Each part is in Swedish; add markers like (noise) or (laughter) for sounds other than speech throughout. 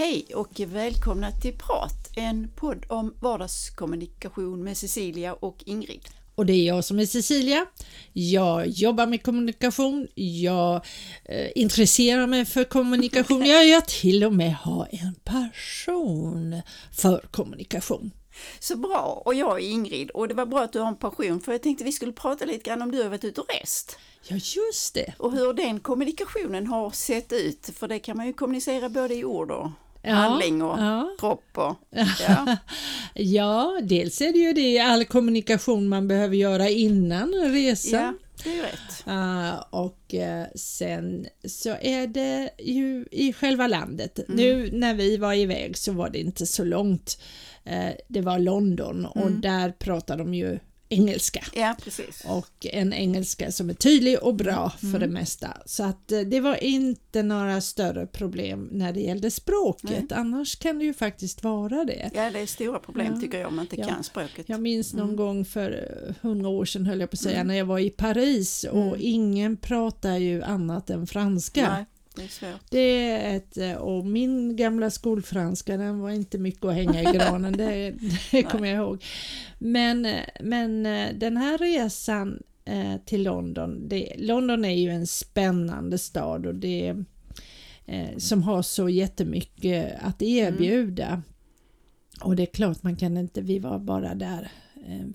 Hej och välkomna till Prat, en podd om vardagskommunikation med Cecilia och Ingrid. Och det är jag som är Cecilia. Jag jobbar med kommunikation, jag eh, intresserar mig för kommunikation, jag, jag till och med har en passion för kommunikation. Så bra! Och jag är Ingrid och det var bra att du har en passion för jag tänkte vi skulle prata lite grann om du har varit ute och rest. Ja, just det. Och hur den kommunikationen har sett ut, för det kan man ju kommunicera både i ord och Ja, handling och ja. kropp. Och, (laughs) ja. Ja, dels är det ju det all kommunikation man behöver göra innan ja, resan. det är rätt. Ah, och eh, sen så är det ju i själva landet. Nu när vi var iväg så var det inte så långt. Eh, det var London och där pratar de ju engelska. Ja, precis. Och en engelska som är tydlig och bra för det mesta. Så att eh, det var inte några större problem när det gällde språket. Annars kan det ju faktiskt vara det. Ja, det är stora problem Ja. tycker jag om man inte Ja. kan språket. Jag minns någon gång för eh, hundra år sedan höll jag på att Mm. säga när jag var i Paris och ingen pratar ju annat än franska. Nej, det är svårt. Det är ett, eh, och min gamla skolfranska den var inte mycket att hänga i granen, det, det (laughs) kommer jag ihåg. Men, men eh, den här resan eh, till London, det, London är ju en spännande stad och det, som har så jättemycket att erbjuda. Och det är klart man kan inte, vi var bara där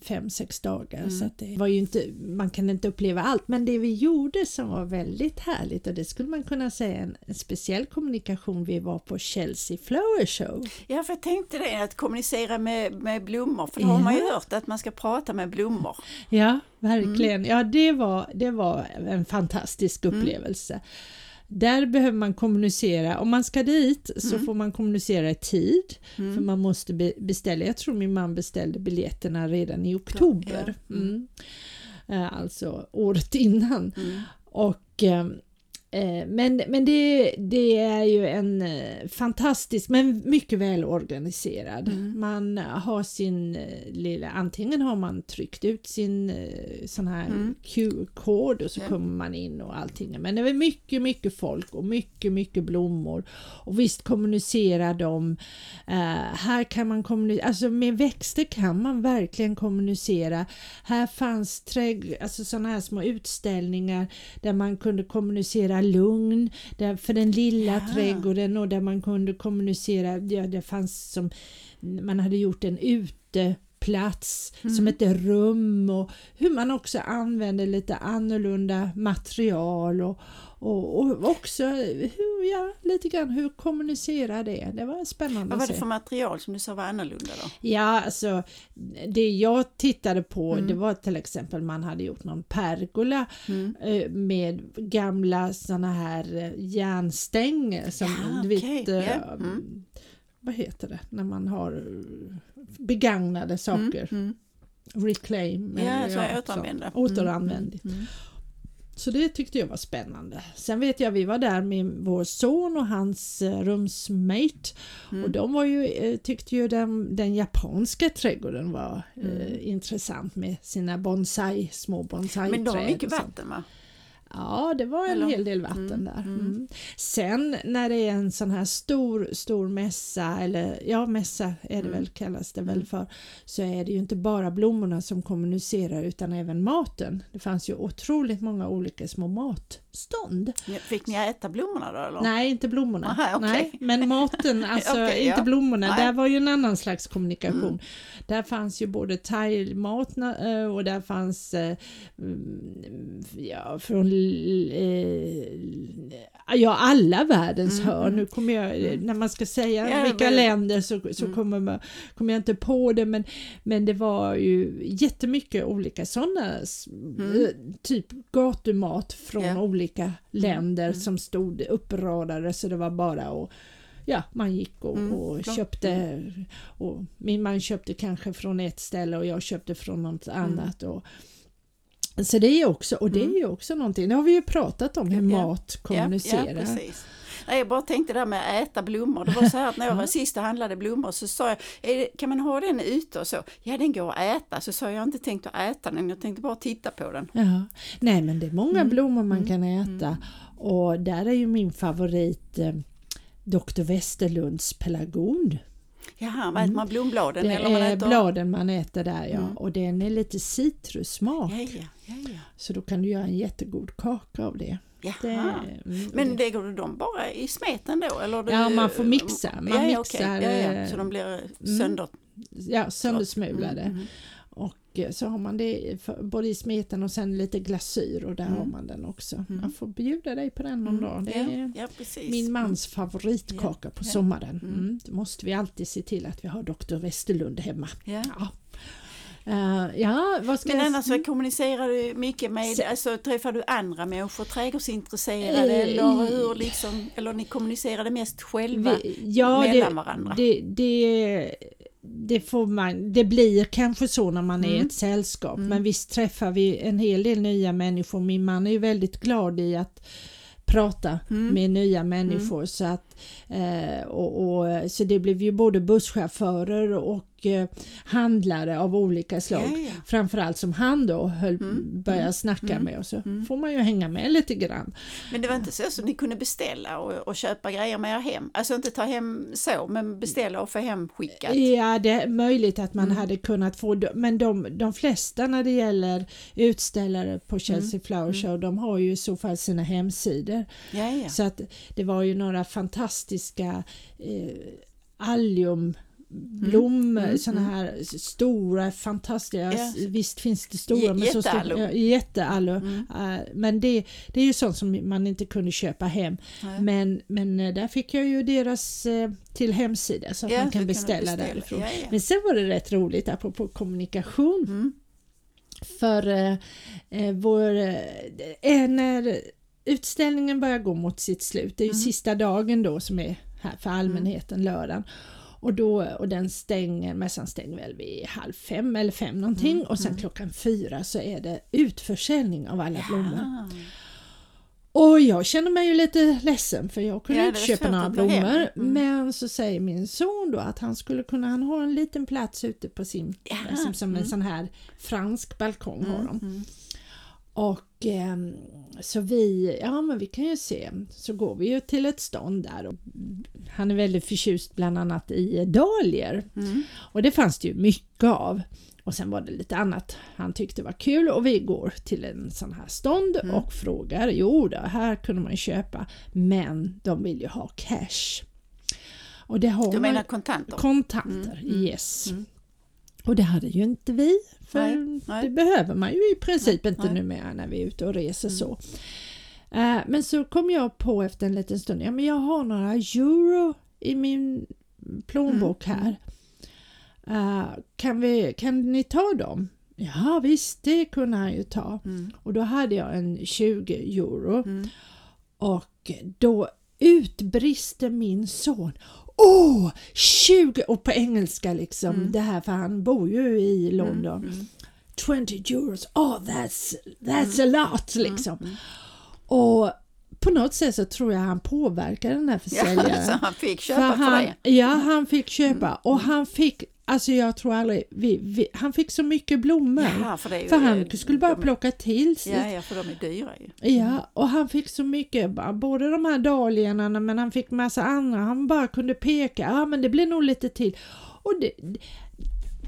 fem, sex dagar så att det var ju inte, man kan inte uppleva allt men det vi gjorde som var väldigt härligt och det skulle man kunna säga en, en speciell kommunikation vi var på Chelsea Flower Show. Ja, för jag tänkte det, att kommunicera med, med blommor, för det har man ju Ja. hört att man ska prata med blommor. Ja, verkligen. Ja, det var, det var en fantastisk upplevelse. Där behöver man kommunicera. Om man ska dit så får man kommunicera i tid. För man måste be- beställa. Jag tror min man beställde biljetterna redan i oktober. Mm. Eh, Alltså året innan. Och, eh, eh, men men det, det är ju en eh, fantastisk, men mycket välorganiserad. Man har sin eh, lilla, antingen har man tryckt ut sin eh, sån här QR-kod och så Ja. kommer man in och allting. Men det är mycket, mycket folk och mycket, mycket blommor. Och visst kommunicerar de. Eh, här kan man kommunicera, alltså med växter kan man verkligen kommunicera. Här fanns trädg- alltså sådana här små utställningar där man kunde kommunicera lugn där för den lilla Ja. trädgården och där man kunde kommunicera, ja, det fanns som man hade gjort en uteplats som ett rum och hur man också använde lite annorlunda material och, och, och också hur, ja, lite grann hur kommunicerar det? Det var spännande Vad var det för material som du sa var annorlunda då? Ja, alltså det jag tittade på Mm. det var till exempel man hade gjort någon pergola Mm. eh, med gamla såna här eh, järnstänger som Ja, du vet, eh, ja, mm. Vad heter det, när man har eh, begagnade saker. Mm. Reclaim. Ja, eller så ja, återanvända. så. Återanvänd. Mm. Mm. Så det tyckte jag var spännande. Sen vet jag vi var där med vår son och hans eh, rumsmate Mm. och de var ju, eh, tyckte ju den, den japanska trädgården var Mm. eh, intressant med sina bonsai, små bonsai Men de har mycket vatten va? Ja, det var en Eller? hel del vatten Mm, där. mm. Mm. Sen när det är en sån här stor, stor mässa, eller ja mässa är det Mm. väl, kallas det väl för, så är det ju inte bara blommorna som kommunicerar utan även maten. Det fanns ju otroligt många olika små matstånd. Fick ni äta blommorna då eller? Nej, inte blommorna. Aha, okej. Nej, men maten, (laughs) alltså Okej, inte ja. blommorna. Nej. Mm. Där var ju en annan slags kommunikation. Där fanns ju både thaimat eh, och där fanns eh, mm, ja, från eh, ja, alla världens hörn. Nu kommer jag, när man ska säga Mm, Ja, vilka väl- länder så, så kommer, man, kommer jag inte på det men, men det var ju jättemycket olika sådana typ gatumat från Ja. olika länder som stod uppradade så det var bara att Ja, man gick och, Mm, och köpte och min man köpte kanske från ett ställe och jag köpte från något Mm. annat. Och, så det är också, och det är ju också någonting, det har vi ju pratat om hur mat kommunicerar. Ja. Nej, jag bara tänkte där med att äta blommor. Det var så här att när jag var sist och handlade blommor så sa jag, det, kan man ha den ute och så? Ja, den går att äta. Så sa jag, jag har inte tänkt att äta den, jag tänkte bara titta på den. Ja. Nej men det är många Mm. blommor man kan äta och där är ju min favorit eh, Dr. Westerlunds pelargon. Jaha, vad äter man? Blombladen? Det eller man är äter... bladen man äter där ja, Mm. och den är lite citrussmak. Ja, ja, ja, ja. Så då kan du göra en jättegod kaka av det. Det mm, Men det, lägger du dem bara i smeten då? Eller du, Ja, man får mixa. Man ja, ja, mixar, okej. ja, ja. eh, Så de blir mm. sönder... ja, söndersmulade. Mm, mm. Och eh, så har man det för, både i smeten och sen lite glasyr och där Mm. har man den också. Jag får bjuda dig på den någon dag. Det ja, är ja, precis. min mans favoritkaka på Ja. sommaren. Mm. Mm. Då måste vi alltid se till att vi har Dr. Westerlund hemma. Ja. Eh, ja vad ska Men jag annars så kommunicerar du mycket med, Så- alltså träffar du andra människor, trädgårdsintresserade Eh, eller hur liksom, eller ni kommunicerade mest själva Vi- ja, mellan det, varandra? Det, det, det, får man, det blir kanske så när man är i Mm. ett sällskap Mm. men visst träffar vi en hel del nya människor. Min man är ju väldigt glad i att prata Mm. med nya människor så att eh, och, och, så det blev ju både busschaufförer och eh, handlare av olika slag. Ja, ja. Framförallt som han då höll, Mm. började Mm. snacka Mm. med och så Mm. får man ju hänga med lite grann. Men det var inte så att ni kunde beställa och, och köpa grejer med er hem? Alltså inte ta hem så, men beställa och få hemskickat? Ja, det är möjligt att man Mm. hade kunnat få, men de, de flesta när det gäller utställare på Chelsea Flower Mm. Show, de har ju i så fall sina hemsidor. Ja. Så att det var ju några fantastiska eh, alliumblommor, Mm, sådana mm. här stora, fantastiska, Ja. visst finns det stora, men så stora, ja, jätteallum. Mm. Eh, men det, det är ju sånt som man inte kunde köpa hem. Nej. Men, men eh, där fick jag ju deras eh, till hemsida så att Ja, man kan kunde beställa, därifrån. Ja, ja. Men sen var det rätt roligt apropå kommunikation. Mm. För eh, vår, eh, när utställningen börjar gå mot sitt slut, det är ju Mm. sista dagen då som är här för allmänheten, lördagen. Och, då, och den stänger, mässan stänger väl vid halv fem eller fem någonting Mm, och sen mm. klockan fyra så är det utförsäljning av alla blommor. Ja. Och jag känner mig ju lite ledsen för jag kunde Ja, inte köpa några blommor. Mm. Men så säger min son då att han skulle kunna, han har en liten plats ute på sin, Jaha, som, som en mm. sån här fransk balkong har de. Och ehm, så vi, ja men vi kan ju se, så går vi ju till ett stånd där och han är väldigt förtjust bland annat i dahlior. Mm. Och det fanns det ju mycket av. Och sen var det lite annat han tyckte var kul och vi går till en sån här stånd Mm. och frågar. Jo då, här kunde man köpa men de vill ju ha cash. Och det har Du man menar kontanter? kontanter, Mm, mm, yes. mm. Och det hade ju inte vi. För Nej, nej. det behöver man ju i princip Nej, inte nej. numera när vi är ute och reser Mm. så. Eh, men så kom jag på efter en liten stund, ja men jag har några euro i min plånbok Mm, här. Eh, kan, vi, kan ni ta dem? Ja visst, det kunde han ju ta. Mm. Och då hade jag en 20 euro Mm. och då utbrister min son Åh, 20! Och på engelska liksom, Mm. det här för han bor ju i London. Mm. Mm. 20 euros, oh that's, that's a lot liksom. Mm. Och på något sätt så tror jag han påverkar den här (laughs) Ja, försäljaren. så han fick köpa för, han, det? Ja, han fick köpa Mm. och han fick, alltså jag tror aldrig, vi, vi, han fick så mycket blommor. Ja, för ju, för han skulle bara de- plocka till sig. Ja, ja, för de är dyra ju. Ja, och han fick så mycket, både de här dahliorna men han fick massa andra, han bara kunde peka, ja men det blir nog lite till. Och det,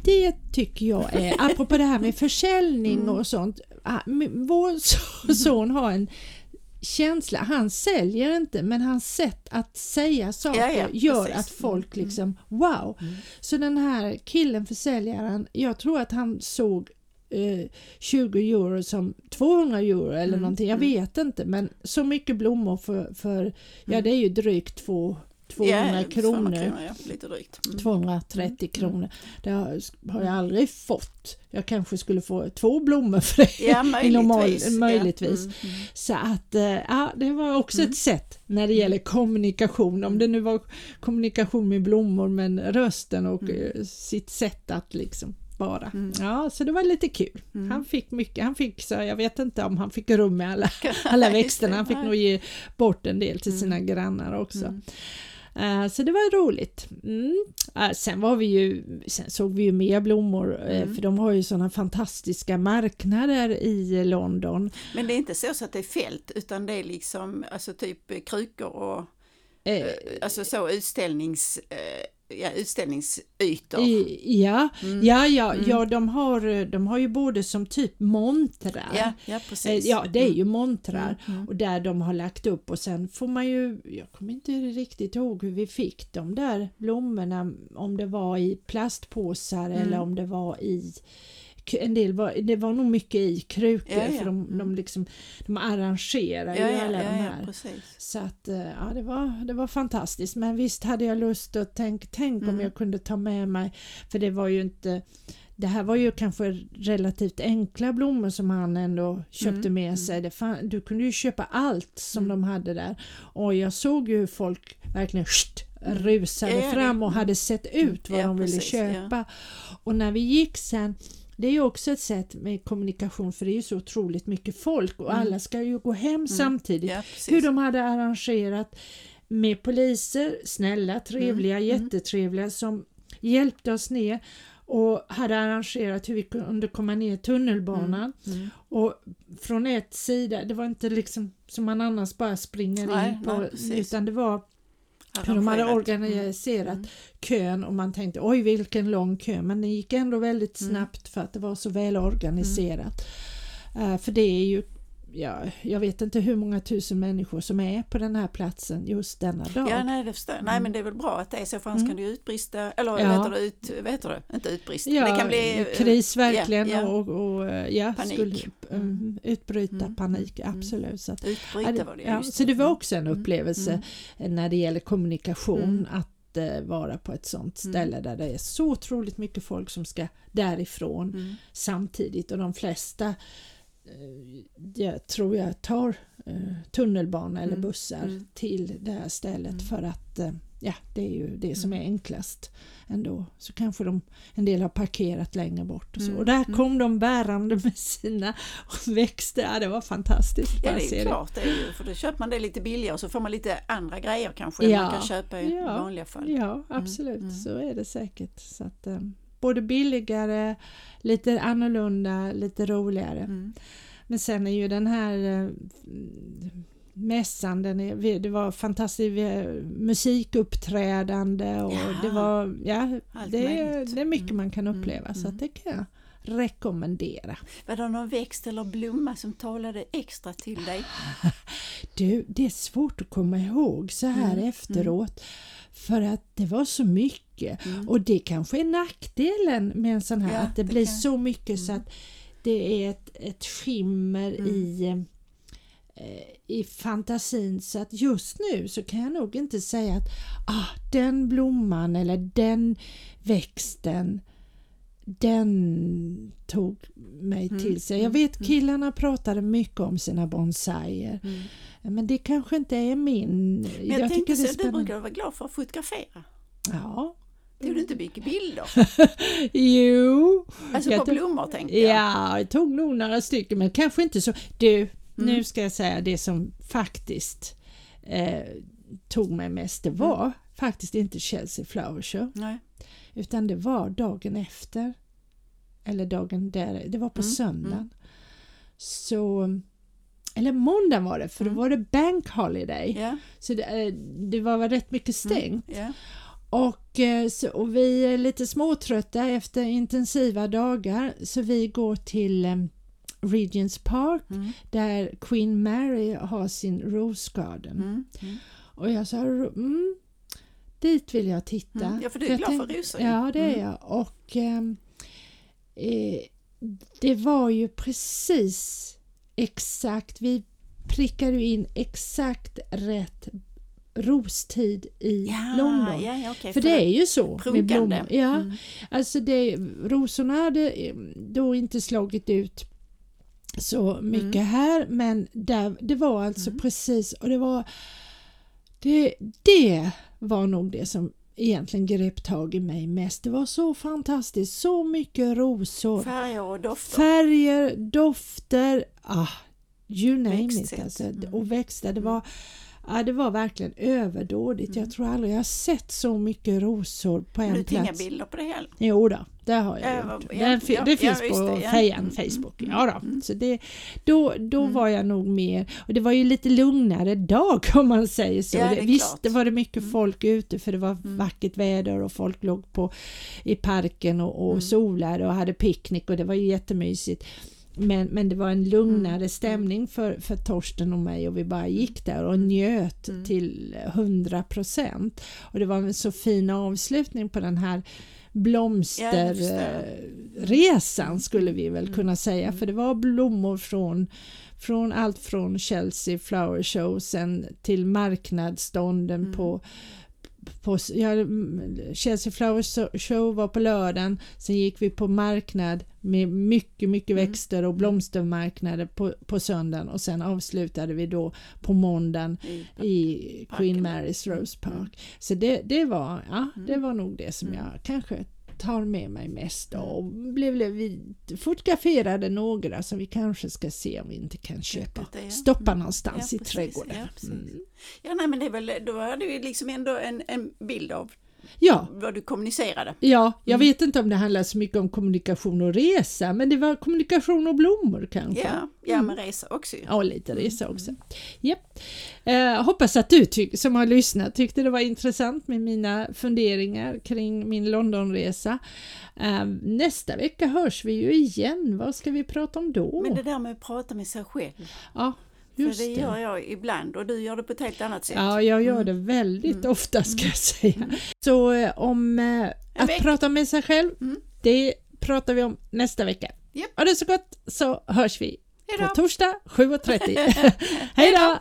det tycker jag är, apropå det här med försäljning (laughs) Mm. och sånt, ah, vår so- son har en känsla, han säljer inte men hans sätt att säga saker Ja, ja, gör precis. att folk Mm, liksom, wow! Mm. Så den här killen, försäljaren, jag tror att han såg eh, 20 euro som 200 euro eller Mm, någonting, jag mm. vet inte men så mycket blommor för, för ja Mm. det är ju drygt två, 200 ja, 200 kronor. kronor ja, lite drygt. Mm. 230 Mm. kronor. Det har, har jag aldrig fått. Jag kanske skulle få två blommor för det. Ja, (laughs) möjligtvis. möjligtvis. Mm, mm. Så att eh, ja, det var också Mm. ett sätt när det gäller kommunikation. Om det nu var kommunikation med blommor men rösten och Mm. eh, sitt sätt att liksom vara. Mm. Ja, så det var lite kul. Mm. Han fick mycket, han fick så jag vet inte om han fick rum med alla, (laughs) alla växterna. Han fick nog ge bort en del till Mm. sina grannar också. Eh, så det var roligt. Mm. Eh, sen, var vi ju, sen såg vi ju mer blommor eh, Mm. för de har ju sådana fantastiska marknader i London. Men det är inte så, så att det är fält utan det är liksom alltså typ krukor och alltså så utställnings... Eh, ja, utställningsytor. I, ja, Mm. ja, ja, ja de, har, de har ju både som typ montrar. Ja, ja, Eh, precis. Ja, det är ju montrar Mm, mm. och där de har lagt upp och sen får man ju, jag kommer inte riktigt ihåg hur vi fick de där blommorna, om det var i plastpåsar Mm. eller om det var i en del var, det var nog mycket i krukor Ja, ja. för de, Mm. de, liksom, de arrangerar ja, ju alla de här. precis. Så att eh, ja, det var, det var fantastiskt men visst hade jag lust att tänka, tänk om Mm. jag kunde ta med mig, för det var ju inte det här var ju kanske relativt enkla blommor som han ändå köpte Mm, med mm. sig. Det fan, du kunde ju köpa allt som Mm. de hade där. Och jag såg ju hur folk verkligen sht, rusade Ja, ja, fram och mm. hade sett ut vad Ja, de ville precis, köpa. Och när vi gick sen det är ju också ett sätt med kommunikation för det är ju så otroligt mycket folk och Mm. alla ska ju gå hem samtidigt. Ja, hur de hade arrangerat med poliser, snälla, trevliga, Mm, mm. jättetrevliga som hjälpte oss ner och hade arrangerat hur vi kunde komma ner tunnelbanan. Mm. och från ett sida, det var inte liksom som man annars bara springer Nej, in på nej, utan det var de hade organiserat Mm. kön och man tänkte oj vilken lång kö men det gick ändå väldigt Mm. snabbt för att det var så väl organiserat. Eh, för det är ju, ja, jag vet inte hur många tusen människor som är på den här platsen just denna dag. Ja, nej, det förstår jag. Nej, men det är väl bra att det är så, för annars Mm. kan det ju utbrista, eller Ja. vet du, ut, vet du, inte utbrista, Ja, det kan bli... eh, kris verkligen ja, ja. och, och eh, ja, Panik. Skulle, um, utbryta Mm. panik, Mm. absolut. Så, att, Utbryta var det, ja, så det var också en Mm. upplevelse Mm. eh, när det gäller kommunikation Mm. att eh, vara på ett sånt Mm. ställe där det är så otroligt mycket folk som ska därifrån Mm. samtidigt och de flesta eh, jag tror jag tar eh, tunnelbana eller Mm, bussar mm. till det här stället Mm. för att eh, ja, det är ju det som är Mm. enklast ändå. Så kanske de, en del har parkerat längre bort och så. Mm, Och där kom de bärande (laughs) med sina växter. Ja, det var fantastiskt. Ja, det är klart, det är ju, för då köper man det lite billigare och så får man lite andra grejer kanske än Ja, man kan köpa i ja, vanliga fall. Ja, absolut. Så är det säkert. Så att, eh, både billigare, lite annorlunda, lite roligare. Mm. Men sen är ju den här eh, mässan, den är, det var fantastiskt musikuppträdande och Ja. det var, ja, Allt det, möjligt. det är mycket Mm. man kan Mm, uppleva så mm. att det kan jag rekommendera. Var det någon växt eller blomma som talade extra till dig? (laughs) Du, det är svårt att komma ihåg så här Mm, efteråt för att det var så mycket Mm. och det kanske är nackdelen med en sån här Ja, att det, det blir kan- så mycket så Mm. att det är ett, ett skimmer Mm. i eh, i fantasin så att just nu så kan jag nog inte säga att ah, den blomman eller den växten den tog mig Mm, till sig. Jag mm, vet killarna pratade mycket om sina bonsaier Mm. men det kanske inte är min. Men jag, tänkte tycker det är så, du spännande. brukar vara glad för att fotografera. Ja. Tog du inte mycket bilder? (laughs) Jo. Alltså på tog- blommor tänkte jag. Ja, jag tog nog några stycken men kanske inte så. Du, nu Mm. ska jag säga det som faktiskt eh, tog mig mest. Det var Mm. faktiskt inte Chelsea Flower Show Nej. utan det var dagen efter. Eller dagen där, det var på Mm, söndagen. Så, eller måndagen var det för då Mm. var det Bank Holiday. Ja. Så det, eh, det var väl rätt mycket stängt. Ja. Och, eh, och vi är lite småtrötta efter intensiva dagar så vi går till eh, Regents Park Mm. där Queen Mary har sin Rose Garden. Mm. Mm. Och jag sa mm, dit vill jag titta. Mm. Ja, för du är jag glad för tänk- rosor. Ja, det är Mm. jag. Och ehm, eh, det var ju precis exakt, vi prickade in exakt rätt rostid i Ja, London. ja, ja, okej, För det är ju så med prunkande. blommor. Ja, Mm. alltså det, rosorna hade eh, då inte slagit ut så mycket Mm. här men där, det var alltså Mm. precis och det var det, det var nog det som egentligen grep tag i mig mest. Det var så fantastiskt, så mycket rosor, Färger och dofter. färger, dofter, ah, you name it. Växtsätt. Alltså. Mm. Och växter. Det Mm. var, ja, det var verkligen överdådigt. Mm. Jag tror aldrig jag har sett så mycket rosor på Har en du tog inga plats. bilder på det heller? Jo då, det har jag Ja, gjort. ja, Den ja, det ja, finns på det, ja. Fejan Mm, Facebook. mm, Ja då. mm. Så det, då då Mm. var jag nog mer, och det var ju lite lugnare dag (laughs) om man säger så. Ja, det Visst, klart. det var det mycket folk ute för det var vackert väder och folk låg på i parken och, och solade och hade picknick och det var ju jättemysigt. Men, men det var en lugnare Mm. stämning för, för Torsten och mig och vi bara gick där och njöt Mm. till 100 procent. Och det var en så fin avslutning på den här blomsterresan skulle vi väl Mm. kunna säga för det var blommor från från allt från Chelsea Flower Show sen till marknadsstånden Mm. på på, ja, mm, Chelsea Flower Show var på lördagen, sen gick vi på marknad med mycket, mycket Mm. växter och blomstermarknader på, på söndagen och sen avslutade vi då på måndagen I, i Queen Mary's Rose Mm. Park. Så det, det, var, ja, Mm. det var nog det som Mm. jag kanske tar med mig mest då. och blev, vi fotograferade några som vi kanske ska se om vi inte kan köpa. det, ja. Stoppa Mm. någonstans Ja, i precis. trädgården. Ja. Mm. ja, nej men det är väl, då hade vi liksom ändå en, en bild av Ja, vad du kommunicerade. Ja, jag Mm. vet inte om det handlar så mycket om kommunikation och resa, men det var kommunikation och blommor kanske. Ja, ja Mm. men resa också ju. Ja, lite resa också. Japp. Eh, hoppas att du som har lyssnat tyckte det var intressant med mina funderingar kring min Londonresa. Eh, nästa vecka hörs vi ju igen. Vad ska vi prata om då? Men det där med att prata med sig själv, Ja, just för det det. gör jag ibland och du gör det på ett helt annat sätt. Ja, jag gör Mm. det väldigt Mm. ofta ska jag säga. Så eh, om eh, att prata med sig själv, Mm. det pratar vi om nästa vecka. Japp. Ha det så gott så hörs vi Hej då! på torsdag 7.30. (laughs) Hej då!